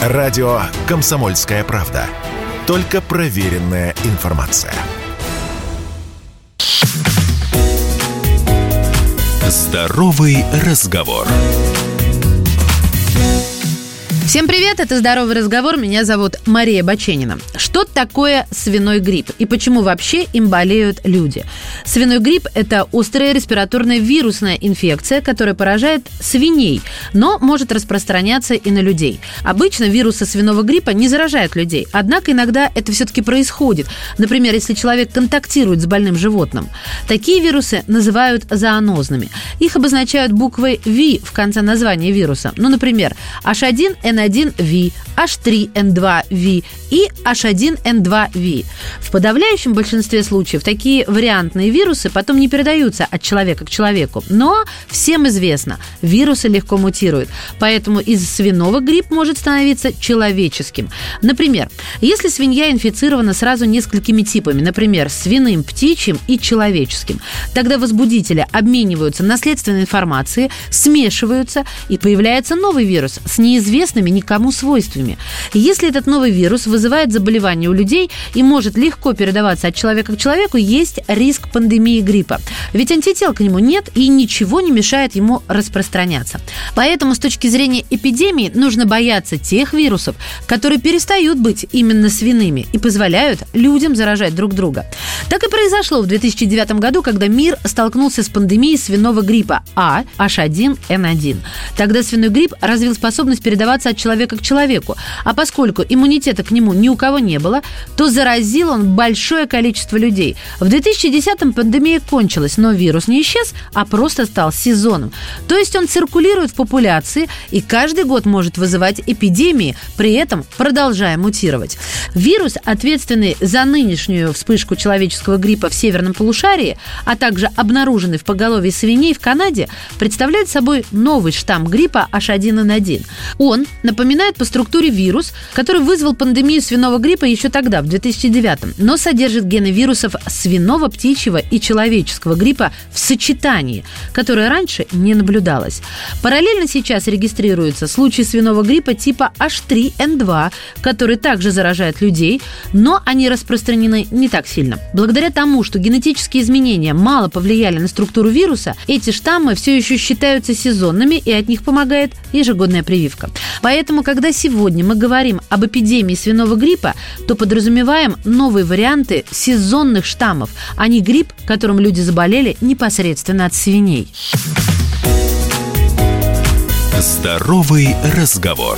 Радио «Комсомольская правда». Только проверенная информация. Здоровый разговор. Всем привет, это «Здоровый разговор», меня зовут Мария Баченина. Что такое свиной грипп и почему вообще им болеют люди? Свиной грипп – это острая респираторная вирусная инфекция, которая поражает свиней, но может распространяться и на людей. Обычно вирусы свиного гриппа не заражают людей, однако иногда это все-таки происходит. Например, если человек контактирует с больным животным. Такие вирусы называют зоонозными. Их обозначают буквой V в конце названия вируса. Ну, например, H1N1 N1V, H3N2V и H1N2V. В подавляющем большинстве случаев такие вариантные вирусы потом не передаются от человека к человеку. Но всем известно, вирусы легко мутируют, поэтому из свиного грипп может становиться человеческим. Например, если свинья инфицирована сразу несколькими типами, например, свиным, птичьим и человеческим, тогда возбудители обмениваются наследственной информацией, смешиваются, и появляется новый вирус с неизвестными никому свойствами. Если этот новый вирус вызывает заболевание у людей и может легко передаваться от человека к человеку, есть риск пандемии гриппа. Ведь антител к нему нет и ничего не мешает ему распространяться. Поэтому с точки зрения эпидемии нужно бояться тех вирусов, которые перестают быть именно свиными и позволяют людям заражать друг друга. Так и произошло в 2009 году, когда мир столкнулся с пандемией свиного гриппа А H1N1. Тогда свиной грипп развил способность передаваться от человека к человеку. А поскольку иммунитета к нему ни у кого не было, то заразил он большое количество людей. В 2010-м пандемия кончилась, но вирус не исчез, а просто стал сезоном. То есть он циркулирует в популяции и каждый год может вызывать эпидемии, при этом продолжая мутировать. Вирус, ответственный за нынешнюю вспышку человеческого гриппа в северном полушарии, а также обнаруженный в поголовье свиней в Канаде, представляет собой новый штамм гриппа H1N1. Он напоминает по структуре вирус, который вызвал пандемию свиного гриппа еще тогда, в 2009 но содержит гены вирусов свиного, птичьего и человеческого гриппа в сочетании, которое раньше не наблюдалось. Параллельно сейчас регистрируются случаи свиного гриппа типа H3N2, который также заражает людей, но они распространены не так сильно. Благодаря тому, что генетические изменения мало повлияли на структуру вируса, эти штаммы все еще считаются сезонными, и от них помогает ежегодная прививка. Поэтому, когда сегодня мы говорим об эпидемии свиного гриппа, то подразумеваем новые варианты сезонных штаммов, а не грипп, которым люди заболели непосредственно от свиней. Здоровый разговор.